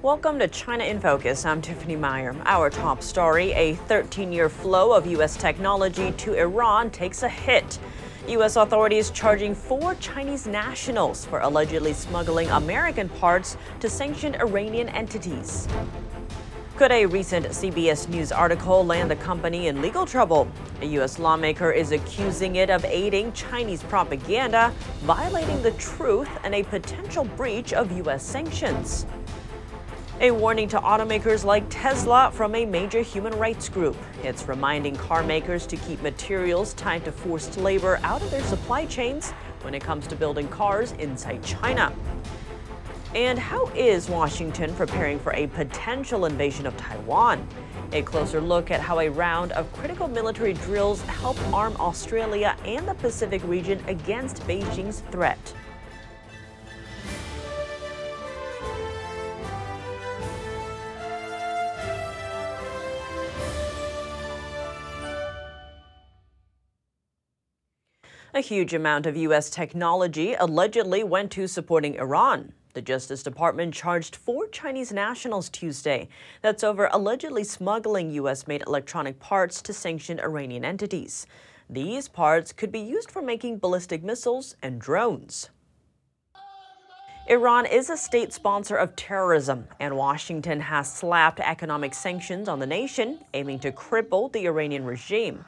Welcome to China in Focus. I'm Tiffany Meyer. Our top story a 13 year flow of U.S. technology to Iran takes a hit. U.S. authorities charging four Chinese nationals for allegedly smuggling American parts to sanctioned Iranian entities. Could a recent CBS News article land the company in legal trouble? A U.S. lawmaker is accusing it of aiding Chinese propaganda, violating the truth, and a potential breach of U.S. sanctions. A warning to automakers like Tesla from a major human rights group. It's reminding car makers to keep materials tied to forced labor out of their supply chains when it comes to building cars inside China. And how is Washington preparing for a potential invasion of Taiwan? A closer look at how a round of critical military drills help arm Australia and the Pacific region against Beijing's threat. A huge amount of U.S. technology allegedly went to supporting Iran. The Justice Department charged four Chinese nationals Tuesday. That's over allegedly smuggling U.S. made electronic parts to sanctioned Iranian entities. These parts could be used for making ballistic missiles and drones. Iran is a state sponsor of terrorism, and Washington has slapped economic sanctions on the nation, aiming to cripple the Iranian regime.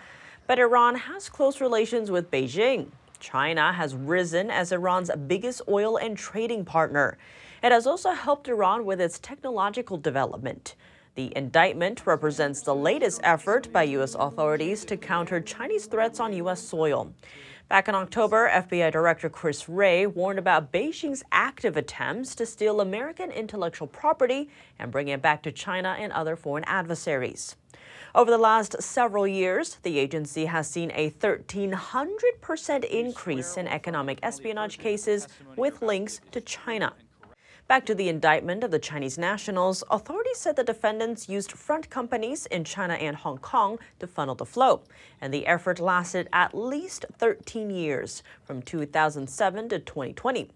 But Iran has close relations with Beijing. China has risen as Iran's biggest oil and trading partner. It has also helped Iran with its technological development. The indictment represents the latest effort by U.S. authorities to counter Chinese threats on U.S. soil. Back in October, FBI Director Chris Wray warned about Beijing's active attempts to steal American intellectual property and bring it back to China and other foreign adversaries. Over the last several years, the agency has seen a 1,300% increase in economic espionage cases with links to China. Back to the indictment of the Chinese nationals, authorities said the defendants used front companies in China and Hong Kong to funnel the flow, and the effort lasted at least 13 years, from 2007 to 2020.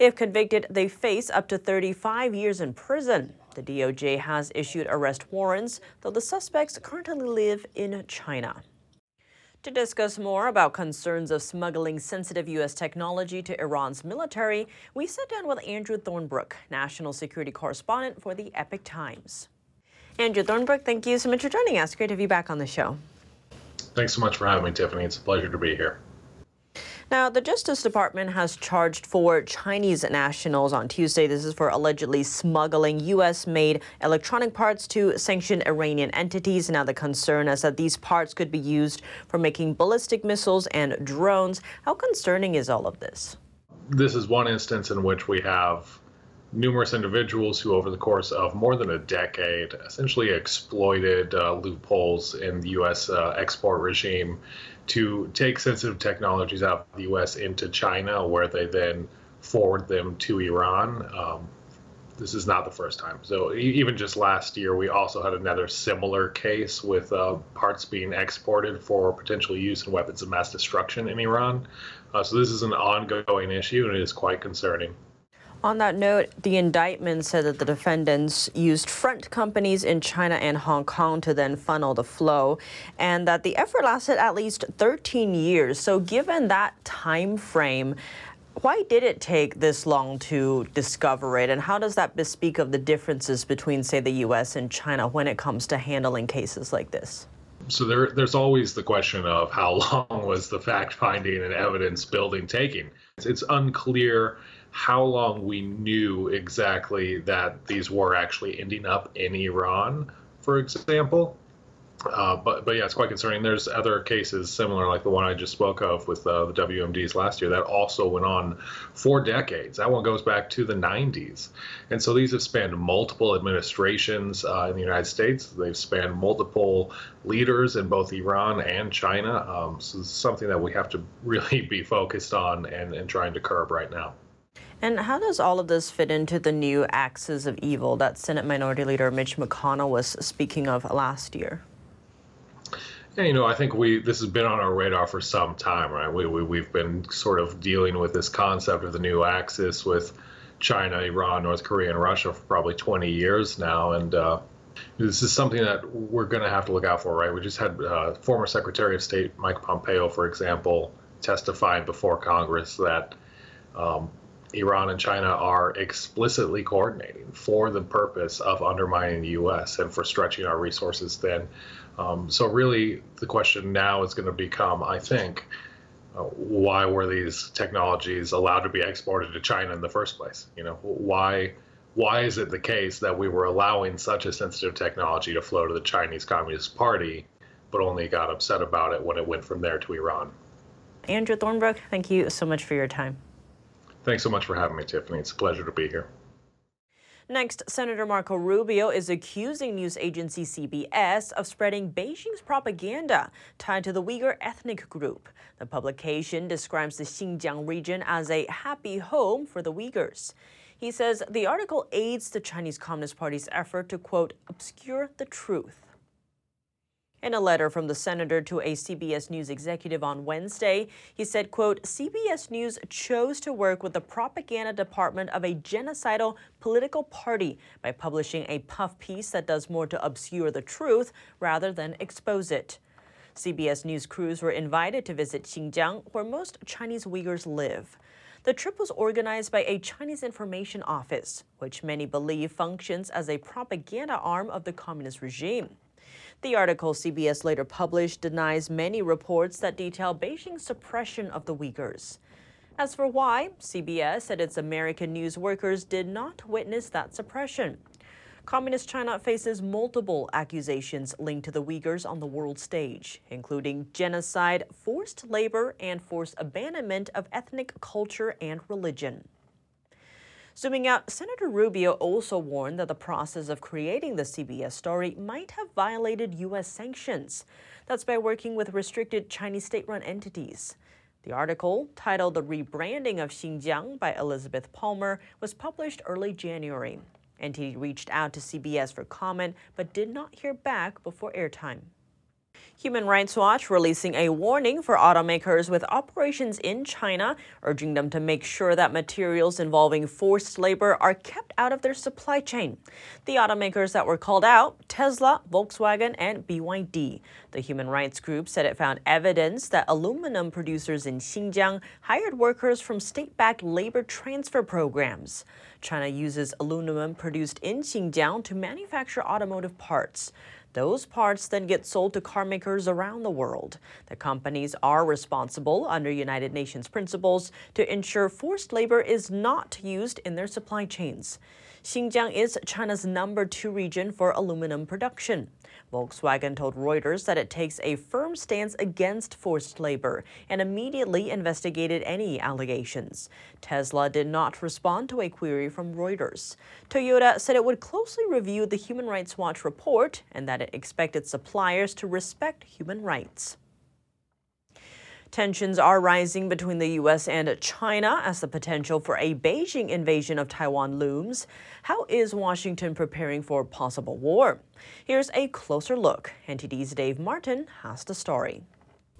If convicted, they face up to 35 years in prison. The DOJ has issued arrest warrants, though the suspects currently live in China. To discuss more about concerns of smuggling sensitive U.S. technology to Iran's military, we sat down with Andrew Thornebrooke, national security correspondent for the Epoch Times. Andrew Thornebrooke, thank you so much for joining us. Great to have you back on the show. Thanks so much for having me, Tiffany. It's a pleasure to be here. Now, the Justice Department has charged four Chinese nationals on Tuesday. This is for allegedly smuggling U.S. made electronic parts to sanctioned Iranian entities. Now, the concern is that these parts could be used for making ballistic missiles and drones. How concerning is all of this? This is one instance in which we have numerous individuals who, over the course of more than a decade, essentially exploited uh, loopholes in the U.S. Uh, export regime to take sensitive technologies out of the U.S. into China, where they then forward them to Iran. Um, this is not the first time. So even just last year, we also had another similar case with uh, parts being exported for potential use in weapons of mass destruction in Iran. Uh, so this is an ongoing issue, and it is quite concerning. On that note, the indictment said that the defendants used front companies in China and Hong Kong to then funnel the flow, and that the effort lasted at least 13 years. So, given that time frame, why did it take this long to discover it, and how does that bespeak of the differences between, say, the U.S. and China when it comes to handling cases like this? So there, there's always the question of how long was the fact finding and evidence building taking. It's, it's unclear how long we knew exactly that these were actually ending up in Iran, for example. Uh, but but yeah, it's quite concerning. There's other cases similar, like the one I just spoke of with uh, the WMDs last year, that also went on for decades. That one goes back to the 90s, and so these have spanned multiple administrations uh, in the United States. They've spanned multiple leaders in both Iran and China. Um, so it's something that we have to really be focused on and, and trying to curb right now. And how does all of this fit into the new axis of evil that Senate Minority Leader Mitch McConnell was speaking of last year? Yeah, you know, I think we this has been on our radar for some time, right? We, we we've been sort of dealing with this concept of the new axis with China, Iran, North Korea, and Russia for probably 20 years now, and uh, this is something that we're going to have to look out for, right? We just had uh, former Secretary of State Mike Pompeo, for example, testifying before Congress that um, Iran and China are explicitly coordinating for the purpose of undermining the U.S. and for stretching our resources thin. Um, so, really, the question now is going to become, I think, uh, why were these technologies allowed to be exported to China in the first place? You know, why why is it the case that we were allowing such a sensitive technology to flow to the Chinese Communist Party, but only got upset about it when it went from there to Iran? Andrew Thornebrooke, thank you so much for your time. Thanks so much for having me, Tiffany. It's a pleasure to be here. Next, Senator Marco Rubio is accusing news agency CBS of spreading Beijing's propaganda tied to the Uyghur ethnic group. The publication describes the Xinjiang region as a happy home for the Uyghurs. He says the article aids the Chinese Communist Party's effort to, quote, obscure the truth. In a letter from the senator to a CBS News executive on Wednesday, he said, quote, CBS News chose to work with the propaganda department of a genocidal political party by publishing a puff piece that does more to obscure the truth rather than expose it. CBS News crews were invited to visit Xinjiang, where most Chinese Uyghurs live. The trip was organized by a Chinese information office, which many believe functions as a propaganda arm of the communist regime. The article CBS later published denies many reports that detail Beijing's suppression of the Uyghurs. As for why, CBS said its American news workers did not witness that suppression. Communist China faces multiple accusations linked to the Uyghurs on the world stage, including genocide, forced labor, and forced abandonment of ethnic culture and religion. Zooming out, Senator Rubio also warned that the process of creating the CBS story might have violated U.S. sanctions. That's by working with restricted Chinese state run entities. The article, titled The Rebranding of Xinjiang by Elizabeth Palmer, was published early January. NTD reached out to CBS for comment but did not hear back before airtime. Human Rights Watch releasing a warning for automakers with operations in China, urging them to make sure that materials involving forced labor are kept out of their supply chain. The automakers that were called out Tesla, Volkswagen, and BYD. The human rights group said it found evidence that aluminum producers in Xinjiang hired workers from state backed labor transfer programs. China uses aluminum produced in Xinjiang to manufacture automotive parts. Those parts then get sold to car makers around the world. The companies are responsible under United Nations principles to ensure forced labor is not used in their supply chains. Xinjiang is China's number two region for aluminum production. Volkswagen told Reuters that it takes a firm stance against forced labor and immediately investigated any allegations. Tesla did not respond to a query from Reuters. Toyota said it would closely review the Human Rights Watch report and that it expected suppliers to respect human rights. Tensions are rising between the U.S. and China as the potential for a Beijing invasion of Taiwan looms. How is Washington preparing for possible war? Here's a closer look. NTD's Dave Martin has the story.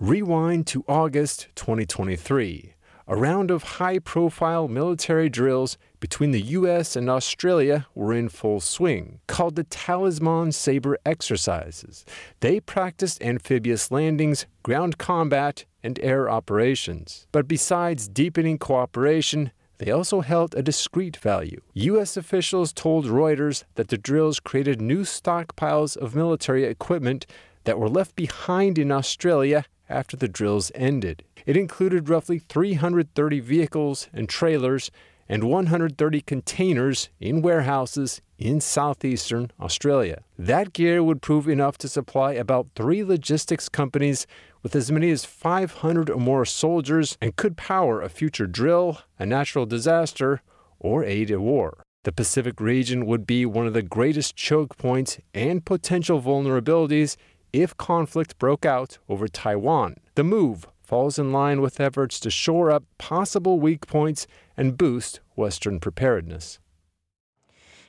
Rewind to August 2023 a round of high profile military drills between the US and Australia were in full swing, called the Talisman Sabre exercises. They practiced amphibious landings, ground combat, and air operations. But besides deepening cooperation, they also held a discrete value. U.S. officials told Reuters that the drills created new stockpiles of military equipment that were left behind in Australia after the drills ended. It included roughly 330 vehicles and trailers and 130 containers in warehouses in southeastern Australia. That gear would prove enough to supply about three logistics companies with as many as 500 or more soldiers and could power a future drill, a natural disaster, or aid a war. The Pacific region would be one of the greatest choke points and potential vulnerabilities if conflict broke out over Taiwan. The move falls in line with efforts to shore up possible weak points and boost Western preparedness.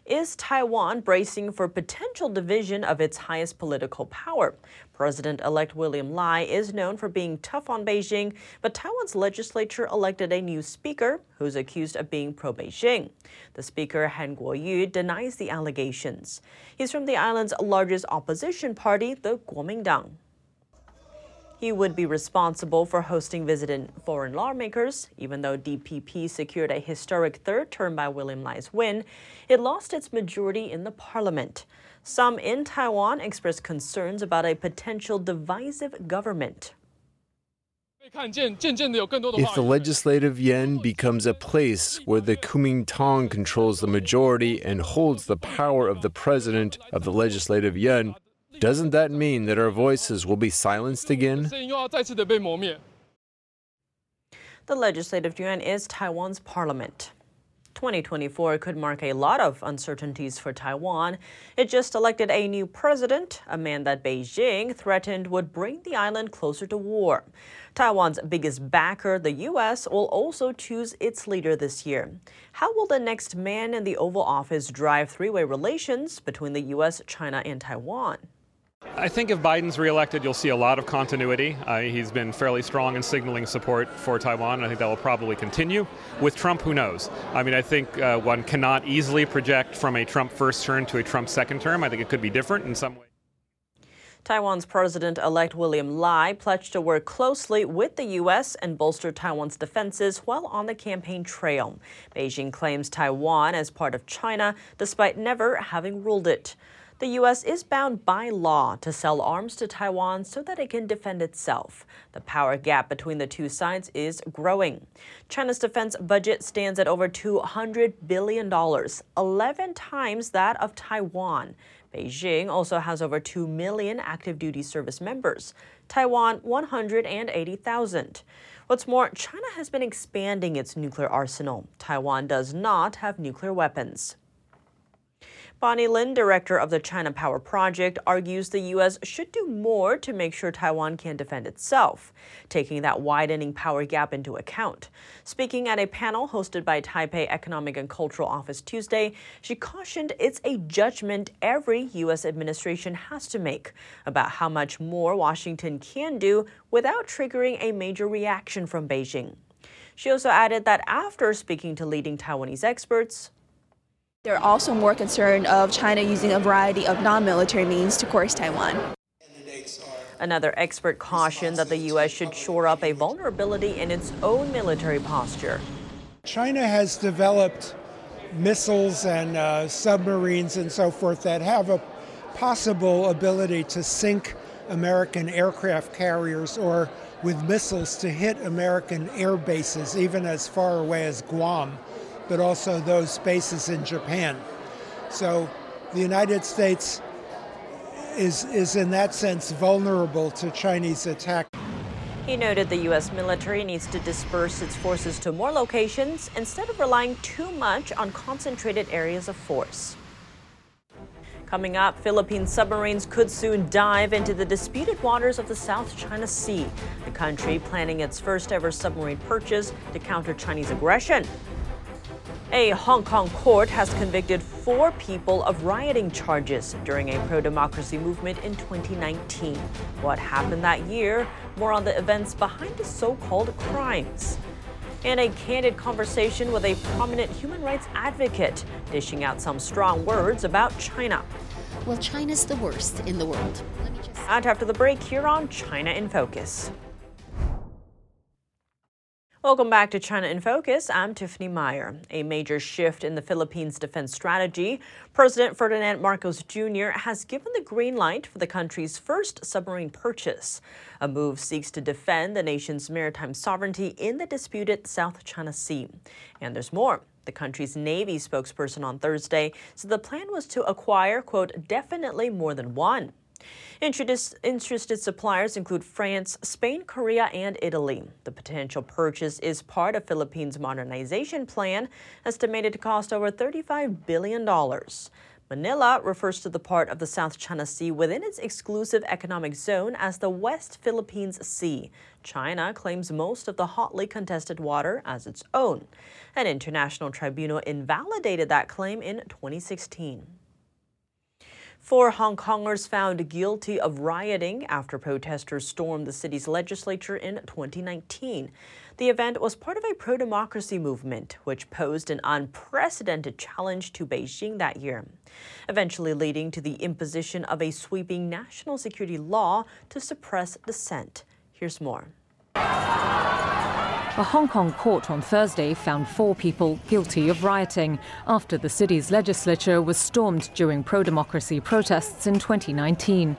Is Taiwan bracing for potential division of its highest political power? President elect William Lai is known for being tough on Beijing, but Taiwan's legislature elected a new speaker who's accused of being pro Beijing. The speaker, Han Kuo-yu, denies the allegations. He's from the island's largest opposition party, the Kuomintang. He would be responsible for hosting visiting foreign lawmakers. Even though DPP secured a historic third term by William Lai's win, it lost its majority in the parliament. Some in Taiwan expressed concerns about a potential divisive government. If the legislative yuan becomes a place where the Kuomintang controls the majority and holds the power of the president of the legislative yuan, doesn't that mean that our voices will be silenced again? The Legislative Yuan is Taiwan's parliament. 2024 could mark a lot of uncertainties for Taiwan. It just elected a new president, a man that Beijing threatened would bring the island closer to war. Taiwan's biggest backer, the U.S., will also choose its leader this year. How will the next man in the Oval Office drive three way relations between the U.S., China, and Taiwan? I think if Biden's reelected, you'll see a lot of continuity. Uh, he's been fairly strong in signaling support for Taiwan, and I think that will probably continue. With Trump, who knows? I mean, I think uh, one cannot easily project from a Trump first term to a Trump second term. I think it could be different in some way. Taiwan's President elect William Lai pledged to work closely with the U.S. and bolster Taiwan's defenses while on the campaign trail. Beijing claims Taiwan as part of China, despite never having ruled it. The U.S. is bound by law to sell arms to Taiwan so that it can defend itself. The power gap between the two sides is growing. China's defense budget stands at over $200 billion, 11 times that of Taiwan. Beijing also has over 2 million active duty service members, Taiwan 180,000. What's more, China has been expanding its nuclear arsenal. Taiwan does not have nuclear weapons. Bonnie Lin, director of the China Power Project, argues the U.S. should do more to make sure Taiwan can defend itself, taking that widening power gap into account. Speaking at a panel hosted by Taipei Economic and Cultural Office Tuesday, she cautioned it's a judgment every U.S. administration has to make about how much more Washington can do without triggering a major reaction from Beijing. She also added that after speaking to leading Taiwanese experts, they're also more concerned of China using a variety of non-military means to coerce Taiwan. Another expert cautioned that the U.S. should shore up a vulnerability in its own military posture. China has developed missiles and uh, submarines and so forth that have a possible ability to sink American aircraft carriers or with missiles to hit American air bases, even as far away as Guam but also those bases in Japan. So the United States is, is in that sense vulnerable to Chinese attack. He noted the U.S. military needs to disperse its forces to more locations instead of relying too much on concentrated areas of force. Coming up, Philippine submarines could soon dive into the disputed waters of the South China Sea. The country planning its first ever submarine purchase to counter Chinese aggression. A Hong Kong court has convicted four people of rioting charges during a pro democracy movement in 2019. What happened that year? More on the events behind the so called crimes. And a candid conversation with a prominent human rights advocate, dishing out some strong words about China. Well, China's the worst in the world. And after the break, here on China in Focus. Welcome back to China in Focus. I'm Tiffany Meyer. A major shift in the Philippines' defense strategy. President Ferdinand Marcos Jr. has given the green light for the country's first submarine purchase. A move seeks to defend the nation's maritime sovereignty in the disputed South China Sea. And there's more. The country's Navy spokesperson on Thursday said the plan was to acquire, quote, definitely more than one. Interested suppliers include France, Spain, Korea, and Italy. The potential purchase is part of Philippines' modernization plan, estimated to cost over $35 billion. Manila refers to the part of the South China Sea within its exclusive economic zone as the West Philippines Sea. China claims most of the hotly contested water as its own. An international tribunal invalidated that claim in 2016. Four Hong Kongers found guilty of rioting after protesters stormed the city's legislature in 2019. The event was part of a pro democracy movement, which posed an unprecedented challenge to Beijing that year, eventually leading to the imposition of a sweeping national security law to suppress dissent. Here's more. A Hong Kong court on Thursday found four people guilty of rioting after the city's legislature was stormed during pro democracy protests in 2019.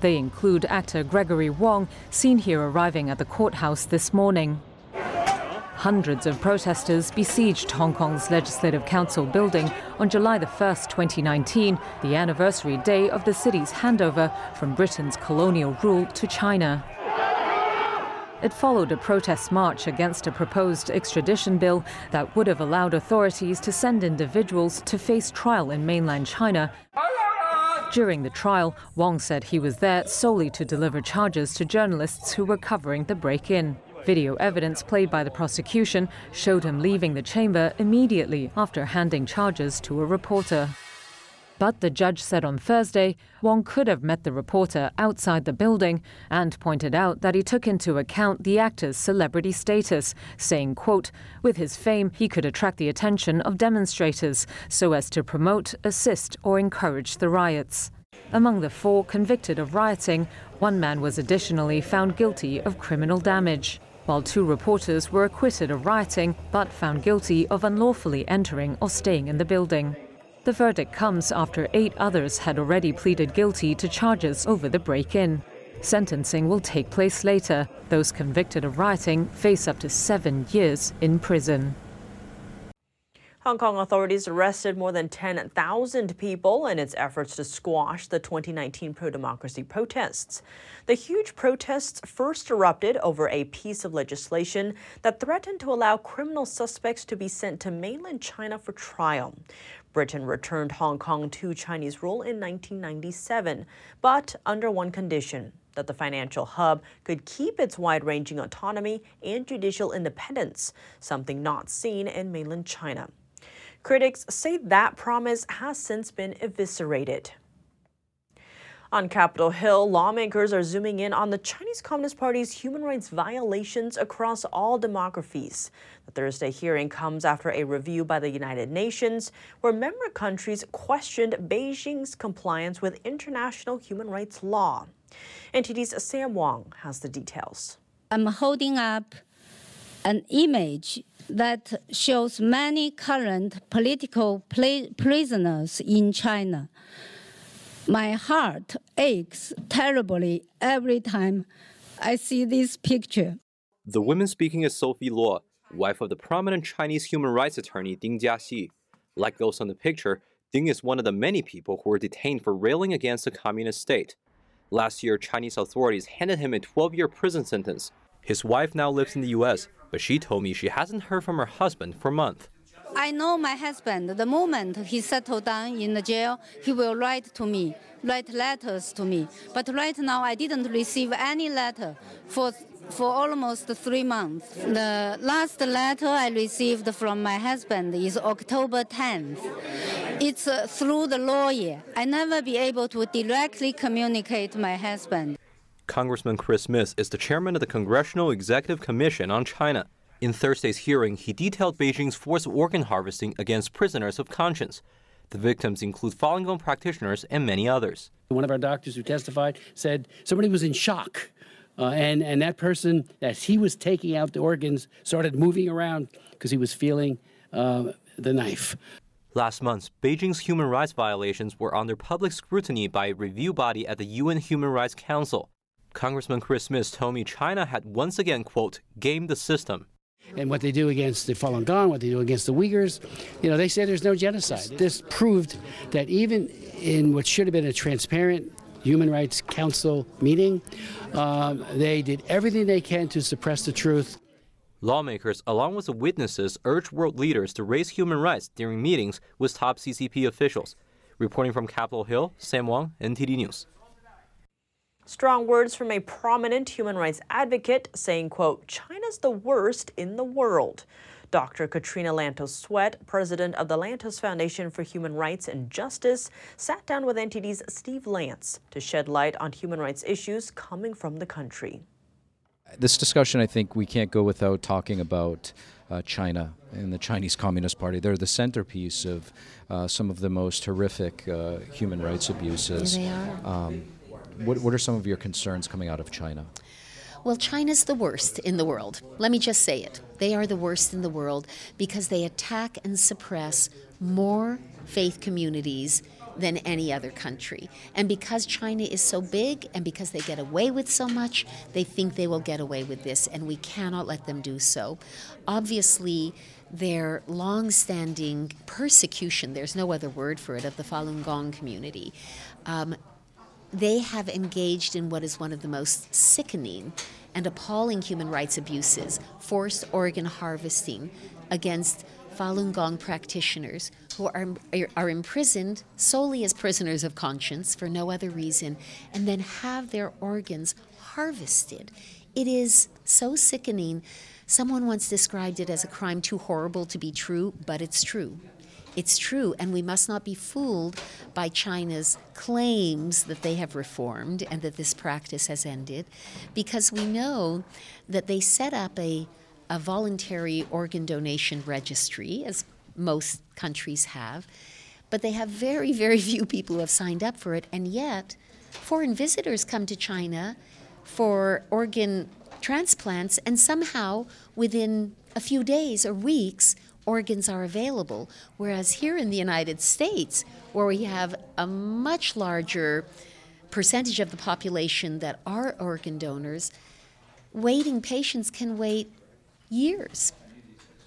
They include actor Gregory Wong, seen here arriving at the courthouse this morning. Hundreds of protesters besieged Hong Kong's Legislative Council building on July 1, 2019, the anniversary day of the city's handover from Britain's colonial rule to China. It followed a protest march against a proposed extradition bill that would have allowed authorities to send individuals to face trial in mainland China. During the trial, Wong said he was there solely to deliver charges to journalists who were covering the break in. Video evidence played by the prosecution showed him leaving the chamber immediately after handing charges to a reporter. But the judge said on Thursday Wong could have met the reporter outside the building and pointed out that he took into account the actor's celebrity status, saying, quote, with his fame, he could attract the attention of demonstrators so as to promote, assist, or encourage the riots. Among the four convicted of rioting, one man was additionally found guilty of criminal damage, while two reporters were acquitted of rioting but found guilty of unlawfully entering or staying in the building. The verdict comes after eight others had already pleaded guilty to charges over the break in. Sentencing will take place later. Those convicted of rioting face up to seven years in prison. Hong Kong authorities arrested more than 10,000 people in its efforts to squash the 2019 pro democracy protests. The huge protests first erupted over a piece of legislation that threatened to allow criminal suspects to be sent to mainland China for trial. Britain returned Hong Kong to Chinese rule in 1997, but under one condition that the financial hub could keep its wide ranging autonomy and judicial independence, something not seen in mainland China. Critics say that promise has since been eviscerated. On Capitol Hill, lawmakers are zooming in on the Chinese Communist Party's human rights violations across all demographies. The Thursday hearing comes after a review by the United Nations where member countries questioned Beijing's compliance with international human rights law. NTD's Sam Wong has the details. I'm holding up an image that shows many current political prisoners in China. My heart aches terribly every time I see this picture. The woman speaking is Sophie Luo, wife of the prominent Chinese human rights attorney Ding Jiaxi. Like those on the picture, Ding is one of the many people who were detained for railing against the communist state. Last year, Chinese authorities handed him a 12 year prison sentence. His wife now lives in the US, but she told me she hasn't heard from her husband for months. I know my husband. The moment he settled down in the jail, he will write to me, write letters to me. But right now, I didn't receive any letter for for almost three months. The last letter I received from my husband is October 10th. It's uh, through the lawyer. I never be able to directly communicate my husband. Congressman Chris Smith is the chairman of the Congressional Executive Commission on China. In Thursday's hearing, he detailed Beijing's forced organ harvesting against prisoners of conscience. The victims include Falun Gong practitioners and many others. One of our doctors who testified said somebody was in shock. Uh, and, and that person, as he was taking out the organs, started moving around because he was feeling uh, the knife. Last month, Beijing's human rights violations were under public scrutiny by a review body at the UN Human Rights Council. Congressman Chris Smith told me China had once again, quote, gamed the system and what they do against the Falun Gong, what they do against the Uyghurs. You know, they say there's no genocide. This proved that even in what should have been a transparent Human Rights Council meeting, um, they did everything they can to suppress the truth. Lawmakers, along with the witnesses, urged world leaders to raise human rights during meetings with top CCP officials. Reporting from Capitol Hill, Sam Wang, NTD News. Strong words from a prominent human rights advocate saying, quote, China's the worst in the world. Dr. Katrina Lantos Swett, president of the Lantos Foundation for Human Rights and Justice, sat down with NTD's Steve Lance to shed light on human rights issues coming from the country. This discussion, I think, we can't go without talking about uh, China and the Chinese Communist Party. They're the centerpiece of uh, some of the most horrific uh, human rights abuses. they are. Um, what, what are some of your concerns coming out of China? Well, China's the worst in the world. Let me just say it. They are the worst in the world because they attack and suppress more faith communities than any other country. And because China is so big and because they get away with so much, they think they will get away with this, and we cannot let them do so. Obviously, their long-standing persecution, there's no other word for it, of the Falun Gong community, um, they have engaged in what is one of the most sickening and appalling human rights abuses, forced organ harvesting against Falun Gong practitioners who are, are imprisoned solely as prisoners of conscience for no other reason and then have their organs harvested. It is so sickening. Someone once described it as a crime too horrible to be true, but it's true. It's true, and we must not be fooled by China's claims that they have reformed and that this practice has ended, because we know that they set up a, a voluntary organ donation registry, as most countries have, but they have very, very few people who have signed up for it, and yet foreign visitors come to China for organ transplants, and somehow within a few days or weeks, organs are available. Whereas here in the United States, where we have a much larger percentage of the population that are organ donors, waiting patients can wait years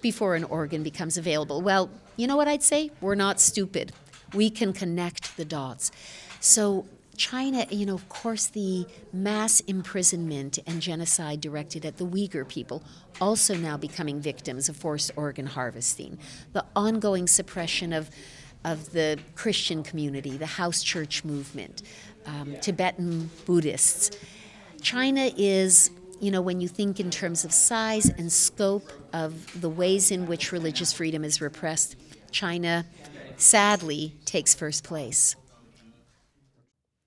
before an organ becomes available. Well, you know what I'd say? We're not stupid. We can connect the dots. So China, you know, of course, the mass imprisonment and genocide directed at the Uyghur people, also now becoming victims of forced organ harvesting. The ongoing suppression of, of the Christian community, the house church movement, um, Tibetan Buddhists. China is, you know, when you think in terms of size and scope of the ways in which religious freedom is repressed, China sadly takes first place.